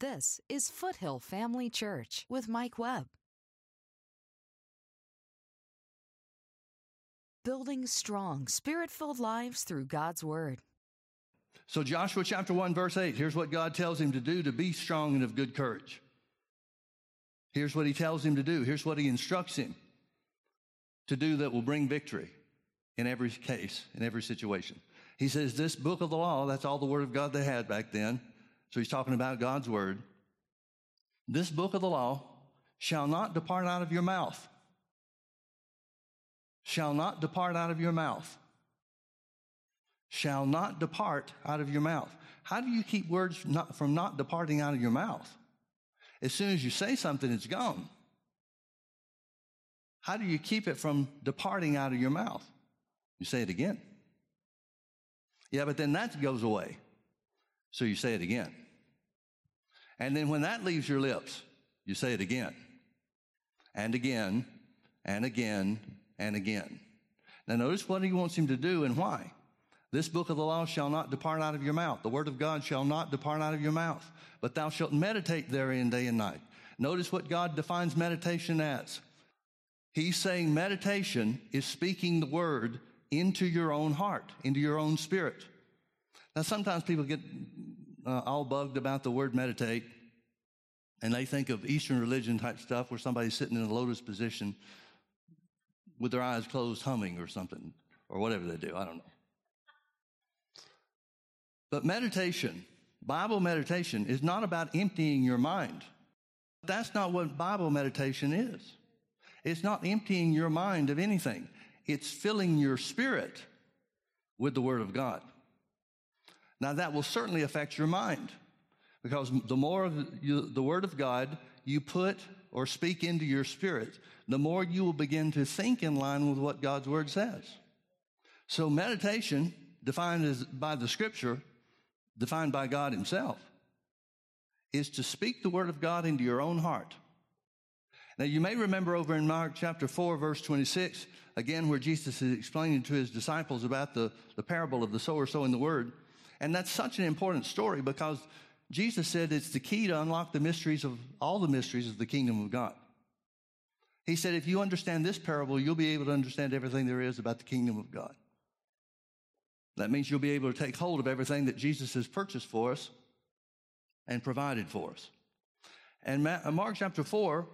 This is Foothill Family Church with Mike Webb. Building strong, spirit filled lives through God's Word. So, Joshua chapter 1, verse 8, here's what God tells him to do to be strong and of good courage. Here's what he tells him to do. Here's what he instructs him to do that will bring victory in every case, in every situation. He says, This book of the law, that's all the word of God they had back then. So he's talking about God's word. This book of the law shall not depart out of your mouth. Shall not depart out of your mouth. Shall not depart out of your mouth. How do you keep words not, from not departing out of your mouth? As soon as you say something, it's gone. How do you keep it from departing out of your mouth? You say it again. Yeah, but then that goes away. So you say it again. And then when that leaves your lips, you say it again and again and again and again. Now notice what he wants him to do and why. This book of the law shall not depart out of your mouth. The word of God shall not depart out of your mouth, but thou shalt meditate therein day and night. Notice what God defines meditation as. He's saying meditation is speaking the word into your own heart, into your own spirit. Now, sometimes people get uh, all bugged about the word meditate, and they think of Eastern religion type stuff where somebody's sitting in a lotus position with their eyes closed, humming or something, or whatever they do. I don't know. But meditation, Bible meditation, is not about emptying your mind. That's not what Bible meditation is. It's not emptying your mind of anything. It's filling your spirit with the Word of God. Now, that will certainly affect your mind because the more you, the Word of God you put or speak into your spirit, the more you will begin to think in line with what God's Word says. So, meditation, defined as by the Scripture, defined by God Himself, is to speak the Word of God into your own heart. Now, you may remember over in Mark chapter 4, verse 26, again, where Jesus is explaining to his disciples about the, the parable of the sower sowing the word. And that's such an important story because Jesus said it's the key to unlock the mysteries of all the mysteries of the kingdom of God. He said, if you understand this parable, you'll be able to understand everything there is about the kingdom of God. That means you'll be able to take hold of everything that Jesus has purchased for us and provided for us. And uh, Mark chapter 4,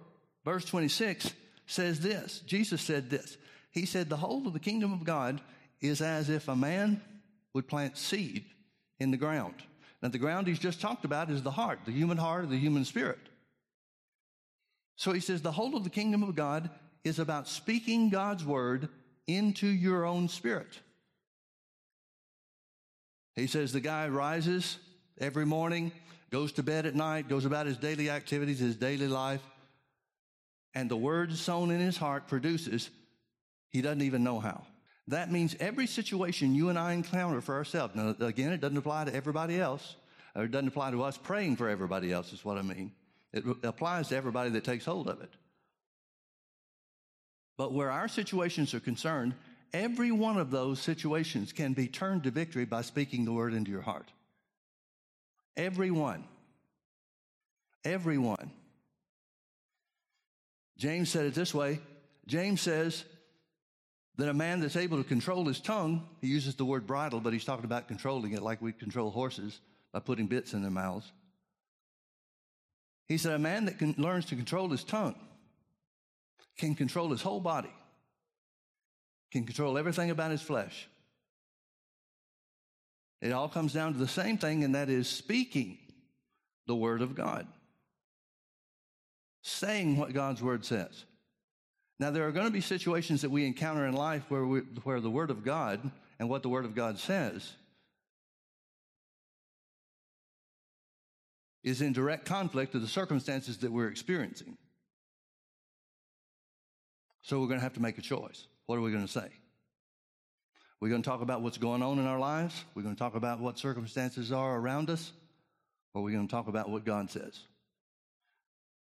Verse 26 says this Jesus said this. He said, The whole of the kingdom of God is as if a man would plant seed in the ground. Now, the ground he's just talked about is the heart, the human heart, or the human spirit. So he says, The whole of the kingdom of God is about speaking God's word into your own spirit. He says, The guy rises every morning, goes to bed at night, goes about his daily activities, his daily life and the word sown in his heart produces, he doesn't even know how. That means every situation you and I encounter for ourselves. Now, again, it doesn't apply to everybody else, or it doesn't apply to us praying for everybody else, is what I mean. It applies to everybody that takes hold of it. But where our situations are concerned, every one of those situations can be turned to victory by speaking the word into your heart. Everyone. Everyone. James said it this way James says that a man that's able to control his tongue, he uses the word bridle, but he's talking about controlling it like we control horses by putting bits in their mouths. He said, a man that can, learns to control his tongue can control his whole body, can control everything about his flesh. It all comes down to the same thing, and that is speaking the word of God saying what God's word says. Now, there are going to be situations that we encounter in life where, we, where the word of God and what the word of God says is in direct conflict with the circumstances that we're experiencing. So we're going to have to make a choice. What are we going to say? We're going to talk about what's going on in our lives. We're going to talk about what circumstances are around us. Or we're going to talk about what God says.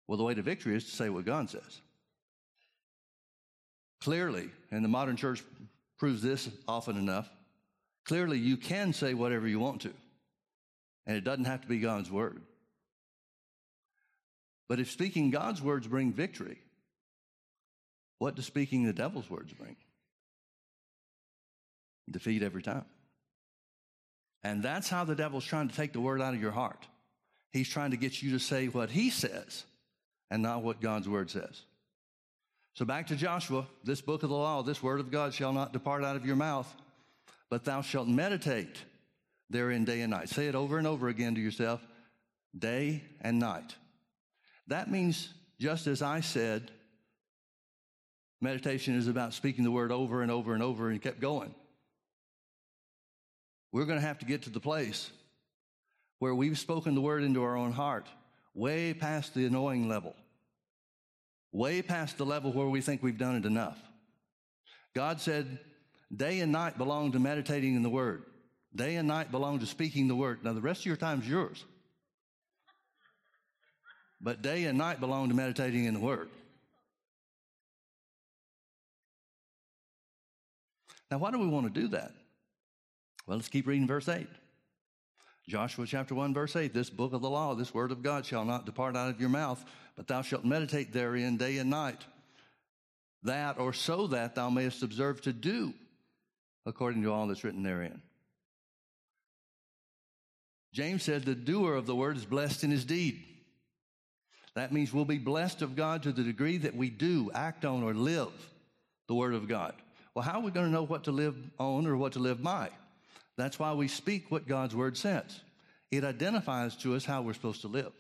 Well, the way to victory is to say what God says. Clearly, and the modern church proves this often enough, clearly you can say whatever you want to. And it doesn't have to be God's word. But if speaking God's words bring victory, what does speaking the devil's words bring? Defeat every time. And that's how the devil's trying to take the word out of your heart. He's trying to get you to say what he says and not what God's word says. So back to Joshua, this book of the law, this word of God shall not depart out of your mouth, but thou shalt meditate therein day and night. Say it over and over again to yourself, day and night. That means, just as I said, meditation is about speaking the word over and over and over and kept going. We're going to have to get to the place where we've spoken the word into our own heart, way past the annoying level, way past the level where we think we've done it enough. God said, day and night belong to meditating in the word. Day and night belong to speaking the word. Now, the rest of your time is yours. But day and night belong to meditating in the word. Now, why do we want to do that? Well, let's keep reading verse 8. Joshua chapter 1, verse 8 This book of the law, this word of God shall not depart out of your mouth, but thou shalt meditate therein day and night, that or so that thou mayest observe to do according to all that's written therein. James said, The doer of the word is blessed in his deed. That means we'll be blessed of God to the degree that we do, act on, or live the word of God. Well, how are we going to know what to live on or what to live by? That's why we speak what God's word says. It identifies to us how we're supposed to live.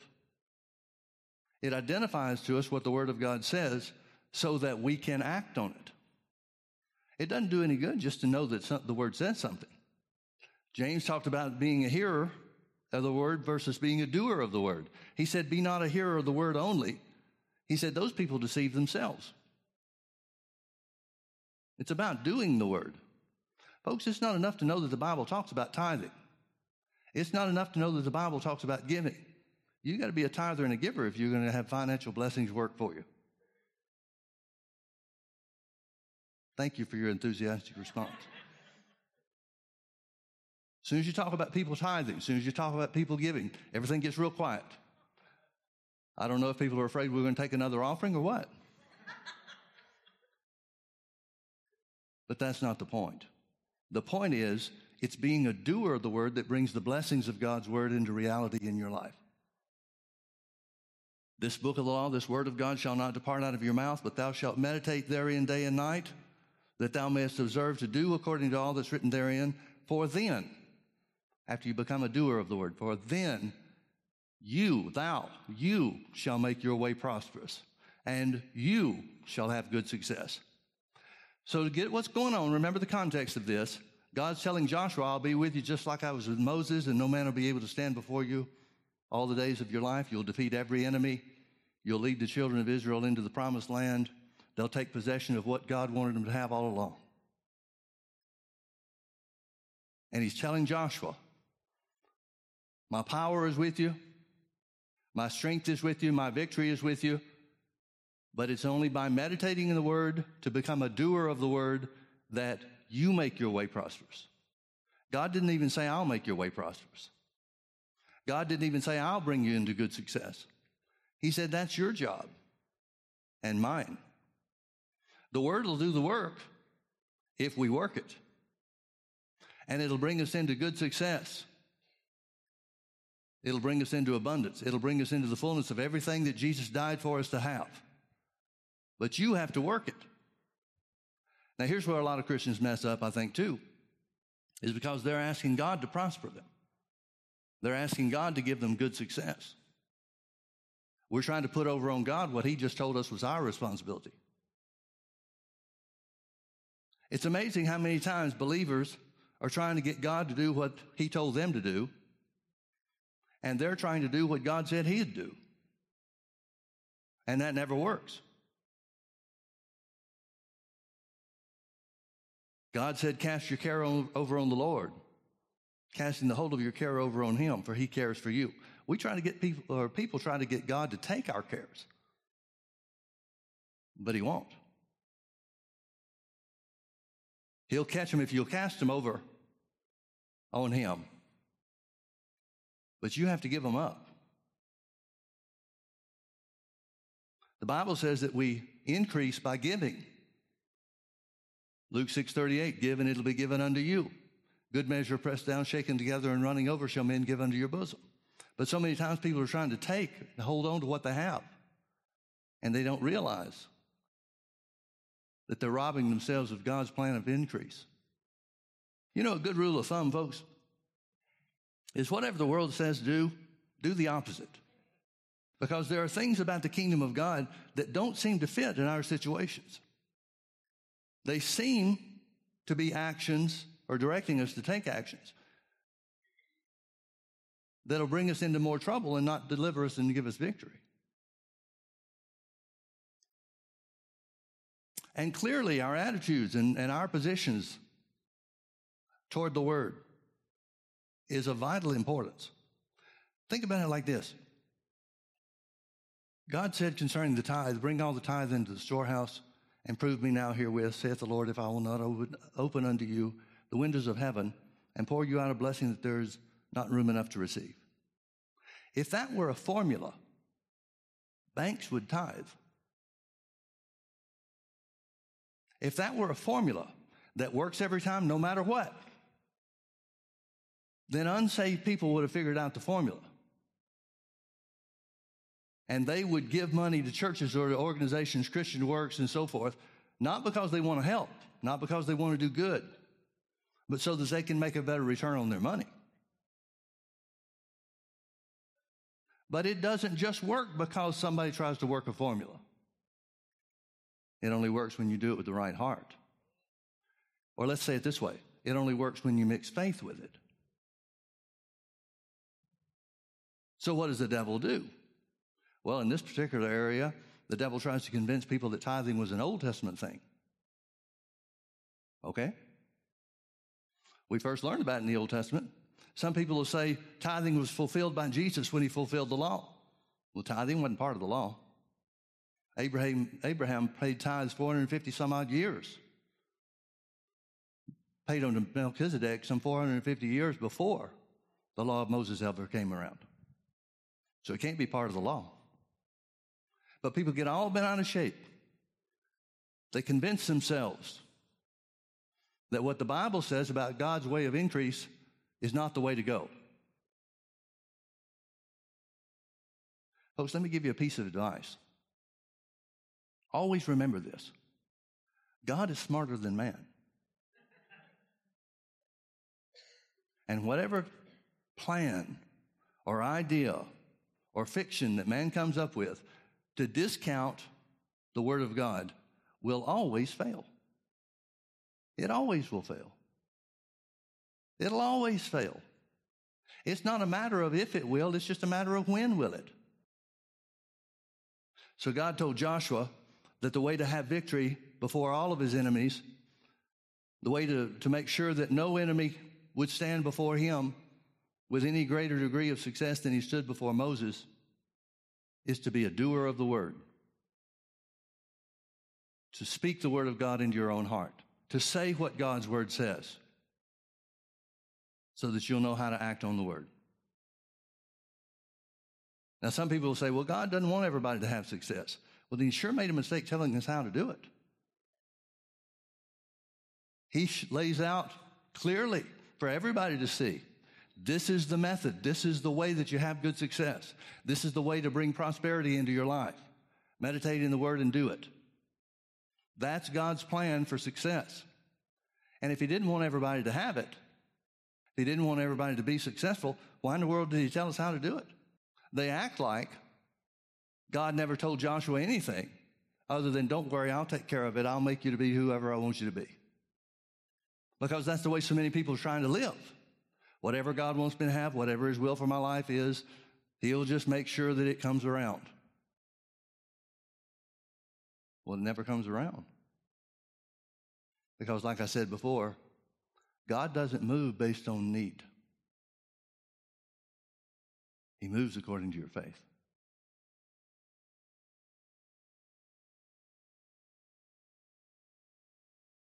It identifies to us what the word of God says so that we can act on it. It doesn't do any good just to know that the word says something. James talked about being a hearer of the word versus being a doer of the word. He said, Be not a hearer of the word only. He said, Those people deceive themselves. It's about doing the word. Folks, it's not enough to know that the Bible talks about tithing. It's not enough to know that the Bible talks about giving. You got to be a tither and a giver if you're going to have financial blessings work for you. Thank you for your enthusiastic response. As soon as you talk about people tithing, as soon as you talk about people giving, everything gets real quiet. I don't know if people are afraid we're going to take another offering or what. but that's not the point. The point is, it's being a doer of the word that brings the blessings of God's word into reality in your life. This book of the law, this word of God shall not depart out of your mouth, but thou shalt meditate therein day and night, that thou mayest observe to do according to all that's written therein. For then, after you become a doer of the word, for then you, thou, you shall make your way prosperous, and you shall have good success. So to get what's going on, remember the context of this. God's telling Joshua, I'll be with you just like I was with Moses, and no man will be able to stand before you all the days of your life. You'll defeat every enemy. You'll lead the children of Israel into the promised land. They'll take possession of what God wanted them to have all along. And he's telling Joshua, My power is with you. My strength is with you. My victory is with you. But it's only by meditating in the word to become a doer of the word that you make your way prosperous. God didn't even say, I'll make your way prosperous. God didn't even say, I'll bring you into good success. He said, That's your job and mine. The word will do the work if we work it, and it'll bring us into good success. It'll bring us into abundance. It'll bring us into the fullness of everything that Jesus died for us to have. But you have to work it. Now, here's where a lot of Christians mess up, I think, too, is because they're asking God to prosper them. They're asking God to give them good success. We're trying to put over on God what He just told us was our responsibility. It's amazing how many times believers are trying to get God to do what He told them to do, and they're trying to do what God said He'd do. And that never works. God said, Cast your care over on the Lord, casting the whole of your care over on Him, for He cares for you. We try to get people, or people try to get God to take our cares, but He won't. He'll catch them if you'll cast them over on Him. But you have to give them up. The Bible says that we increase by giving. Luke 6:38, give and it'll be given unto you. Good measure pressed down, shaken together, and running over shall men give unto your bosom. But so many times people are trying to take and hold on to what they have. And they don't realize that they're robbing themselves of God's plan of increase. You know, a good rule of thumb, folks, is whatever the world says do, do the opposite. Because there are things about the kingdom of God that don't seem to fit in our situations. They seem to be actions or directing us to take actions that'll bring us into more trouble and not deliver us and give us victory. And clearly, our attitudes and, and our positions toward the word is of vital importance. Think about it like this God said concerning the tithe, bring all the tithe into the storehouse and prove me now herewith, saith the Lord, if I will not open, unto you the windows of heaven and pour you out a blessing that there is not room enough to receive. If that were a formula, banks would tithe. If that were a formula that works every time, no matter what, then unsaved people would have figured out the formula. And they would give money to churches or to organizations, Christian works, and so forth, not because they want to help, not because they want to do good, but so that they can make a better return on their money. But it doesn't just work because somebody tries to work a formula. It only works when you do it with the right heart. Or let's say it this way it only works when you mix faith with it. So, what does the devil do? Well, in this particular area, the devil tries to convince people that tithing was an Old Testament thing. Okay? We first learned about it in the Old Testament. Some people will say tithing was fulfilled by Jesus when he fulfilled the law. Well, tithing wasn't part of the law. Abraham, Abraham paid tithes 450 some odd years. Paid them to Melchizedek some 450 years before the law of Moses ever came around. So it can't be part of the law. But people get all bent out of shape. They convince themselves that what the Bible says about God's way of increase is not the way to go. Folks, let me give you a piece of advice. Always remember this God is smarter than man. And whatever plan or idea or fiction that man comes up with to discount the Word of God will always fail. It always will fail. It'll always fail. It's not a matter of if it will, it's just a matter of when will it. So God told Joshua that the way to have victory before all of his enemies, the way to, to make sure that no enemy would stand before him with any greater degree of success than he stood before Moses, is to be a doer of the word. To speak the word of God into your own heart. To say what God's word says so that you'll know how to act on the word. Now, some people will say, well, God doesn't want everybody to have success. Well, then he sure made a mistake telling us how to do it. He lays out clearly for everybody to see. This is the method. This is the way that you have good success. This is the way to bring prosperity into your life. Meditate in the word and do it. That's God's plan for success. And if he didn't want everybody to have it, he didn't want everybody to be successful, why in the world did he tell us how to do it? They act like God never told Joshua anything other than, don't worry, I'll take care of it. I'll make you to be whoever I want you to be. Because that's the way so many people are trying to live. Whatever God wants me to have, whatever his will for my life is, he'll just make sure that it comes around. Well, it never comes around. Because, like I said before, God doesn't move based on need, He moves according to your faith.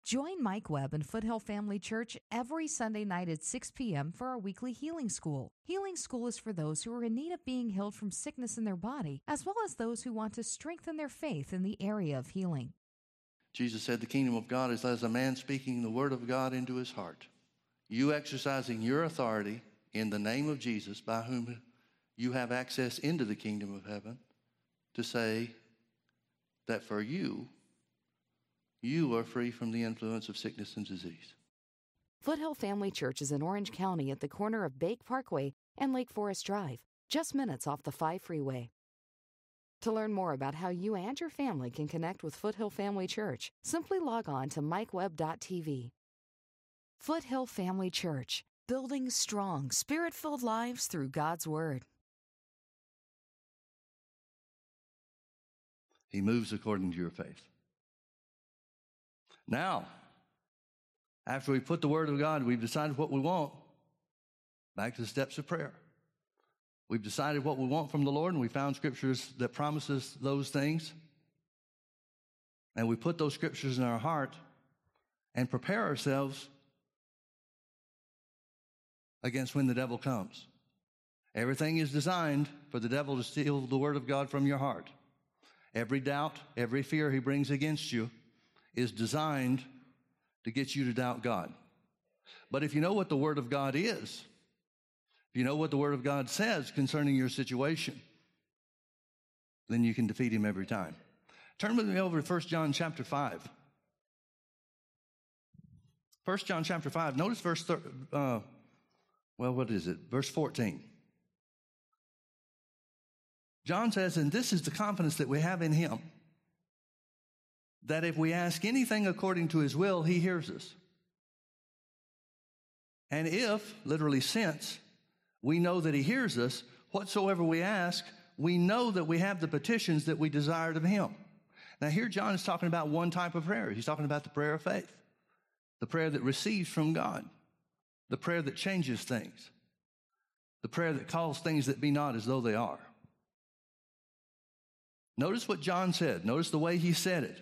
Join Mike Webb and Foothill Family Church every Sunday night at 6 p.m. for our weekly Healing School. Healing School is for those who are in need of being healed from sickness in their body, as well as those who want to strengthen their faith in the area of healing. Jesus said, The kingdom of God is as a man speaking the word of God into his heart. You exercising your authority in the name of Jesus, by whom you have access into the kingdom of heaven, to say that for you, you are free from the influence of sickness and disease. Foothill Family Church is in Orange County at the corner of Bake Parkway and Lake Forest Drive, just minutes off the 5 freeway. To learn more about how you and your family can connect with Foothill Family Church, simply log on to mikewebb.tv. Foothill Family Church, building strong, spirit filled lives through God's Word. He moves according to your faith. Now, after we put the Word of God, we've decided what we want, back to the steps of prayer. We've decided what we want from the Lord, and we found scriptures that promises those things. And we put those scriptures in our heart and prepare ourselves against when the devil comes. Everything is designed for the devil to steal the word of God from your heart. Every doubt, every fear he brings against you is designed to get you to doubt God. But if you know what the word of God is, if you know what the Word of God says concerning your situation, then you can defeat him every time. Turn with me over to 1 John chapter 5. 1 John chapter 5. Notice verse, thir- uh, well, what is it? Verse 14. John says, and this is the confidence that we have in him, that if we ask anything according to his will, he hears us. And if, literally since, we know that He hears us. Whatsoever we ask, we know that we have the petitions that we desired of Him. Now, here John is talking about one type of prayer. He's talking about the prayer of faith, the prayer that receives from God, the prayer that changes things, the prayer that calls things that be not as though they are. Notice what John said. Notice the way he said it.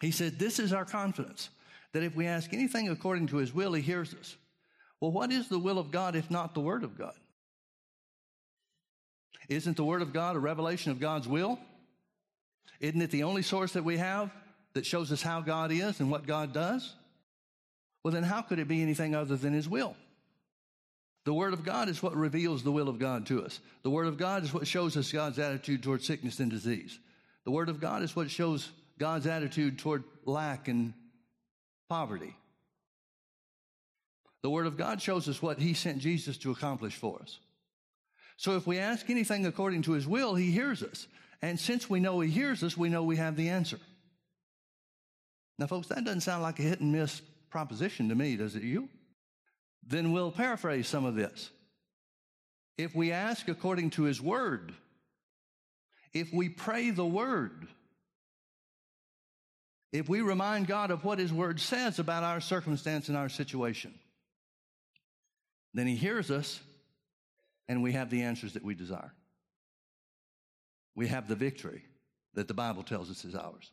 He said, This is our confidence that if we ask anything according to his will, he hears us. Well, what is the will of God if not the Word of God? Isn't the Word of God a revelation of God's will? Isn't it the only source that we have that shows us how God is and what God does? Well, then how could it be anything other than His will? The Word of God is what reveals the will of God to us. The Word of God is what shows us God's attitude toward sickness and disease. The Word of God is what shows God's attitude toward lack and poverty. The Word of God shows us what He sent Jesus to accomplish for us. So if we ask anything according to His will, He hears us. And since we know He hears us, we know we have the answer. Now, folks, that doesn't sound like a hit and miss proposition to me, does it you? Then we'll paraphrase some of this. If we ask according to His Word, if we pray the Word, if we remind God of what His Word says about our circumstance and our situation, then He hears us and we have the answers that we desire. We have the victory that the Bible tells us is ours.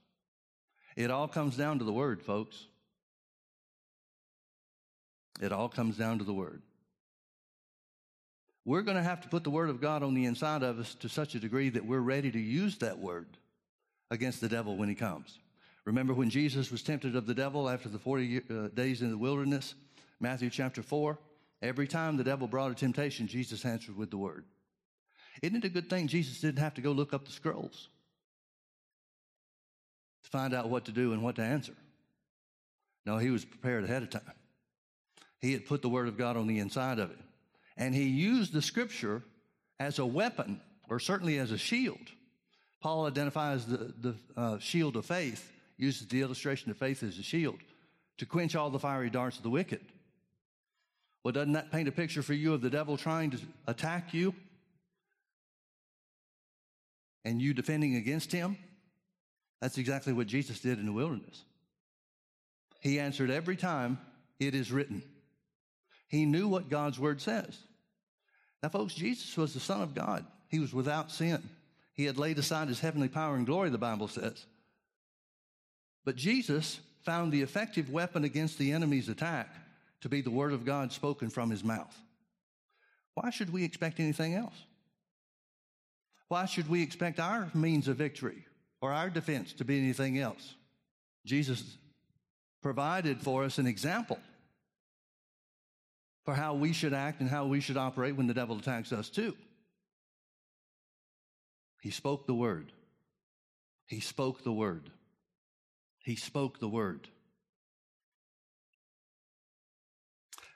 It all comes down to the Word, folks. It all comes down to the Word. We're going to have to put the Word of God on the inside of us to such a degree that we're ready to use that Word against the devil when he comes. Remember when Jesus was tempted of the devil after the 40 uh, days in the wilderness? Matthew chapter 4. Every time the devil brought a temptation, Jesus answered with the word. Isn't it a good thing Jesus didn't have to go look up the scrolls to find out what to do and what to answer? No, he was prepared ahead of time. He had put the word of God on the inside of it. And he used the scripture as a weapon, or certainly as a shield. Paul identifies the, the uh, shield of faith, uses the illustration of faith as a shield to quench all the fiery darts of the wicked. Well, doesn't that paint a picture for you of the devil trying to attack you and you defending against him? That's exactly what Jesus did in the wilderness. He answered every time, It is written. He knew what God's word says. Now, folks, Jesus was the Son of God. He was without sin. He had laid aside his heavenly power and glory, the Bible says. But Jesus found the effective weapon against the enemy's attack to be the word of God spoken from his mouth. Why should we expect anything else? Why should we expect our means of victory or our defense to be anything else? Jesus provided for us an example for how we should act and how we should operate when the devil attacks us too. He spoke the word. He spoke the word. He spoke the word.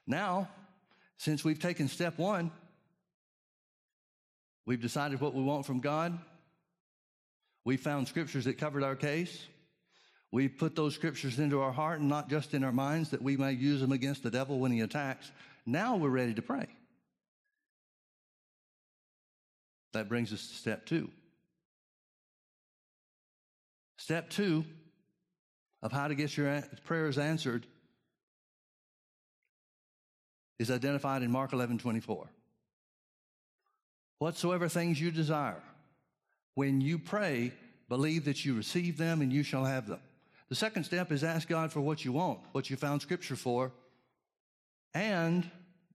Now, since we've taken step one, we've decided what we want from God. We found scriptures that covered our case. We put those scriptures into our heart and not just in our minds that we may use them against the devil when he attacks. Now we're ready to pray. That brings us to step two. Step two of how to get your prayers answered is identified in Mark 11 24. Whatsoever things you desire, when you pray, believe that you receive them and you shall have them. The second step is ask God for what you want, what you found scripture for, and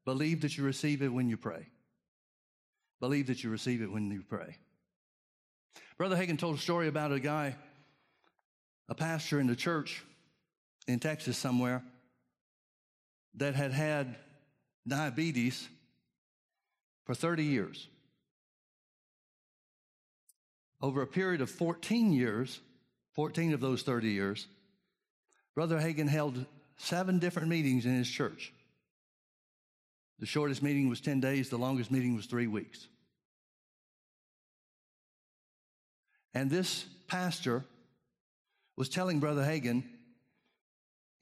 believe that you receive it when you pray. Believe that you receive it when you pray. Brother Hagin told a story about a guy, a pastor in the church in Texas somewhere, that had had diabetes for 30 years. Over a period of 14 years, 14 of those 30 years, Brother Hagin held seven different meetings in his church. The shortest meeting was 10 days, the longest meeting was three weeks. And this pastor was telling Brother Hagin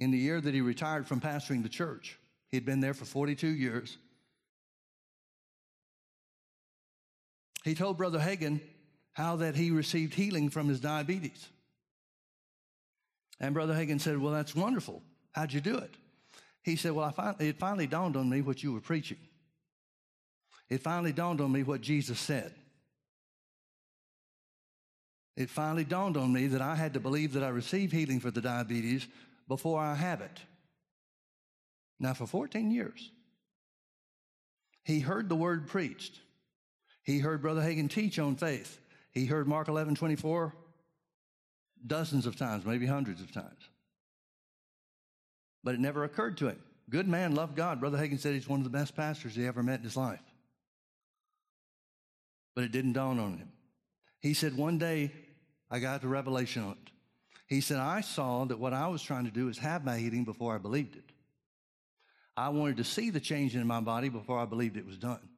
in the year that he retired from pastoring the church, he'd been there for 42 years. He told Brother Hagin how that he received healing from his diabetes. And Brother Hagin said, Well, that's wonderful. How'd you do it? He said, Well, I finally, it finally dawned on me what you were preaching. It finally dawned on me what Jesus said. It finally dawned on me that I had to believe that I receive healing for the diabetes before I have it. Now, for 14 years, he heard the word preached. He heard Brother Hagin teach on faith. He heard Mark 11 24 dozens of times, maybe hundreds of times. But it never occurred to him. Good man, loved God. Brother Hagin said he's one of the best pastors he ever met in his life. But it didn't dawn on him. He said, One day I got the revelation on it. He said, I saw that what I was trying to do is have my healing before I believed it. I wanted to see the change in my body before I believed it was done.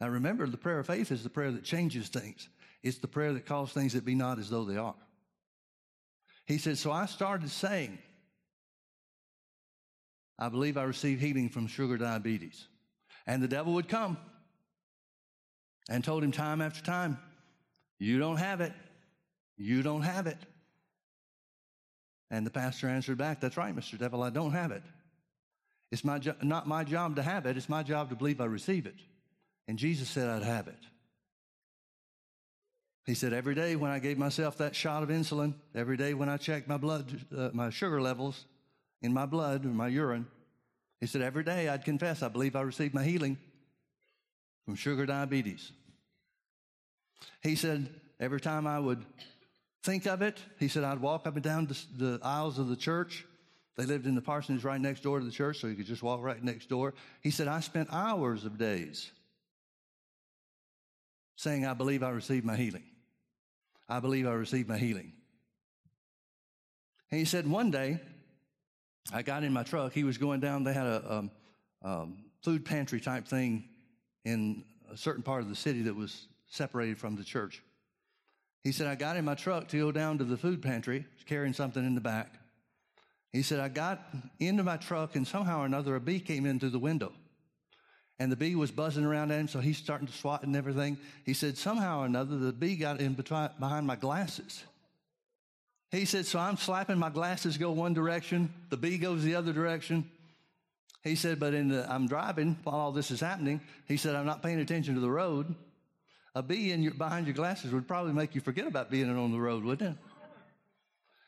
Now remember, the prayer of faith is the prayer that changes things. It's the prayer that calls things that be not as though they are. He said, So I started saying, I believe I received healing from sugar diabetes. And the devil would come and told him time after time, You don't have it. You don't have it. And the pastor answered back, That's right, Mr. Devil, I don't have it. It's my jo- not my job to have it, it's my job to believe I receive it. And Jesus said I'd have it. He said, every day when I gave myself that shot of insulin, every day when I checked my blood, uh, my sugar levels in my blood or my urine, he said, every day I'd confess, I believe I received my healing from sugar diabetes. He said, every time I would think of it, he said, I'd walk up and down the, aisles of the church. They lived in the parsonage right next door to the church, so you could just walk right next door. He said, I spent hours of days saying, I believe I received my healing. I believe I received my healing. And he said, one day, I got in my truck. He was going down, they had a um, um, food pantry type thing in a certain part of the city that was separated from the church. He said, I got in my truck to go down to the food pantry, carrying something in the back. He said, I got into my truck, and somehow or another, a bee came in through the window and the bee was buzzing around at him, so he's starting to swat and everything. He said, somehow or another, the bee got in behind my glasses. He said, so I'm slapping my glasses go one direction, the bee goes the other direction. He said, but in the, I'm driving while all this is happening. He said, I'm not paying attention to the road. A bee in your, behind your glasses would probably make you forget about being on the road, wouldn't it?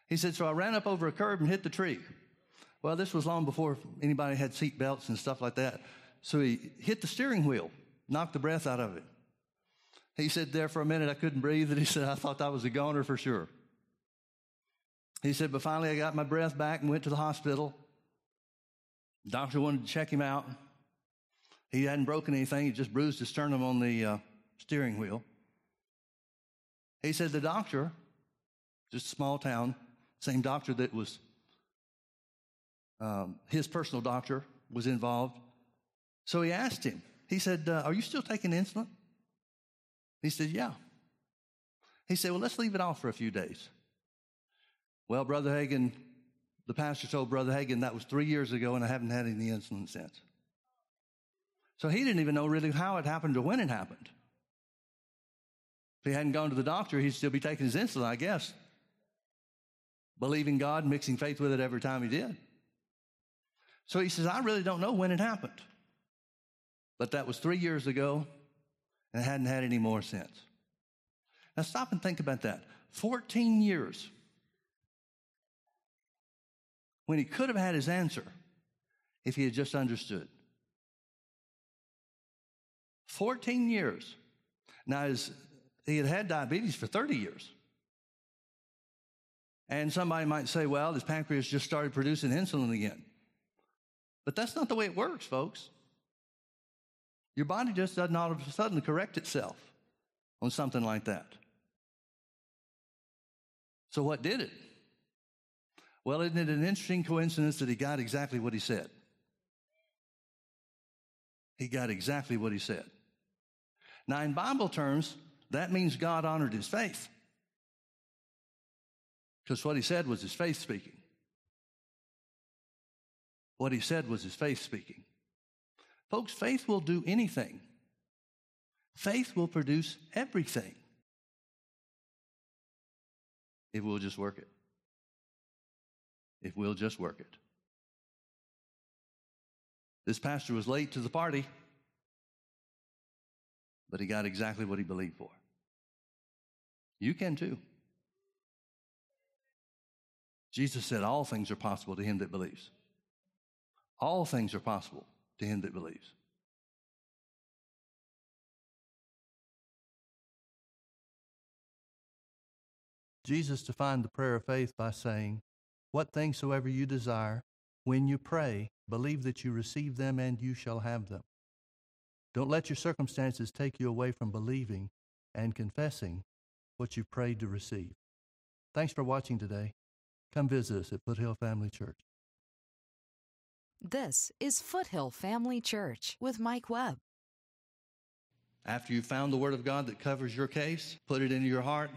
He said, So I ran up over a curb and hit the tree. Well, this was long before anybody had seat belts and stuff like that. So he hit the steering wheel, knocked the breath out of it. He said, There for a minute, I couldn't breathe. And he said, I thought I was a goner for sure. He said, But finally, I got my breath back and went to the hospital. Doctor wanted to check him out. He hadn't broken anything, he just bruised his sternum on the uh, steering wheel. He said, The doctor, just a small town, same doctor that was um, his personal doctor was involved. So he asked him, he said, uh, Are you still taking insulin? He said, Yeah. He said, Well, let's leave it off for a few days. Well, Brother Hagin, the pastor told Brother Hagin that was three years ago, and I haven't had any insulin since. So he didn't even know really how it happened or when it happened. If he hadn't gone to the doctor, he'd still be taking his insulin, I guess. Believing God, mixing faith with it every time he did. So he says, I really don't know when it happened. But that was three years ago, and I hadn't had any more since. Now stop and think about that. 14 years when he could have had his answer if he had just understood. 14 years. Now, his, he had had diabetes for 30 years. And somebody might say, well, his pancreas just started producing insulin again. But that's not the way it works, folks. Your body just doesn't all of a sudden correct itself on something like that. So, what did it? Well, isn't it an interesting coincidence that he got exactly what he said? He got exactly what he said. Now, in Bible terms, that means God honored his faith. Because what he said was his faith speaking. What he said was his faith speaking. Folks, faith will do anything. Faith will produce everything if we'll just work it. If we'll just work it. This pastor was late to the party, but he got exactly what he believed for. You can too. Jesus said, All things are possible to him that believes. All things are possible to him that believes. Jesus defined the prayer of faith by saying, What things soever you desire, when you pray, believe that you receive them and you shall have them. Don't let your circumstances take you away from believing and confessing what you prayed to receive. Thanks for watching today. Come visit us at Foothill Family Church. This is Foothill Family Church with Mike Webb. After you've found the Word of God that covers your case, put it into your heart,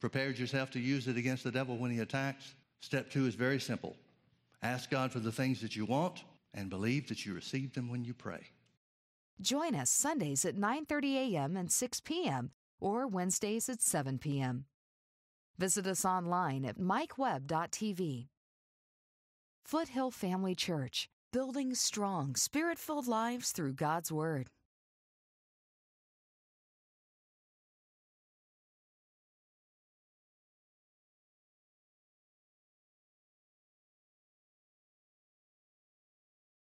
prepared yourself to use it against the devil when he attacks, step two is very simple. Ask God for the things that you want and believe that you receive them when you pray. Join us Sundays at 9:30 a.m. and 6 p.m. or Wednesdays at 7 p.m. Visit us online at mikewebb.tv. Foothill Family Church, building strong, spirit-filled lives through God's word.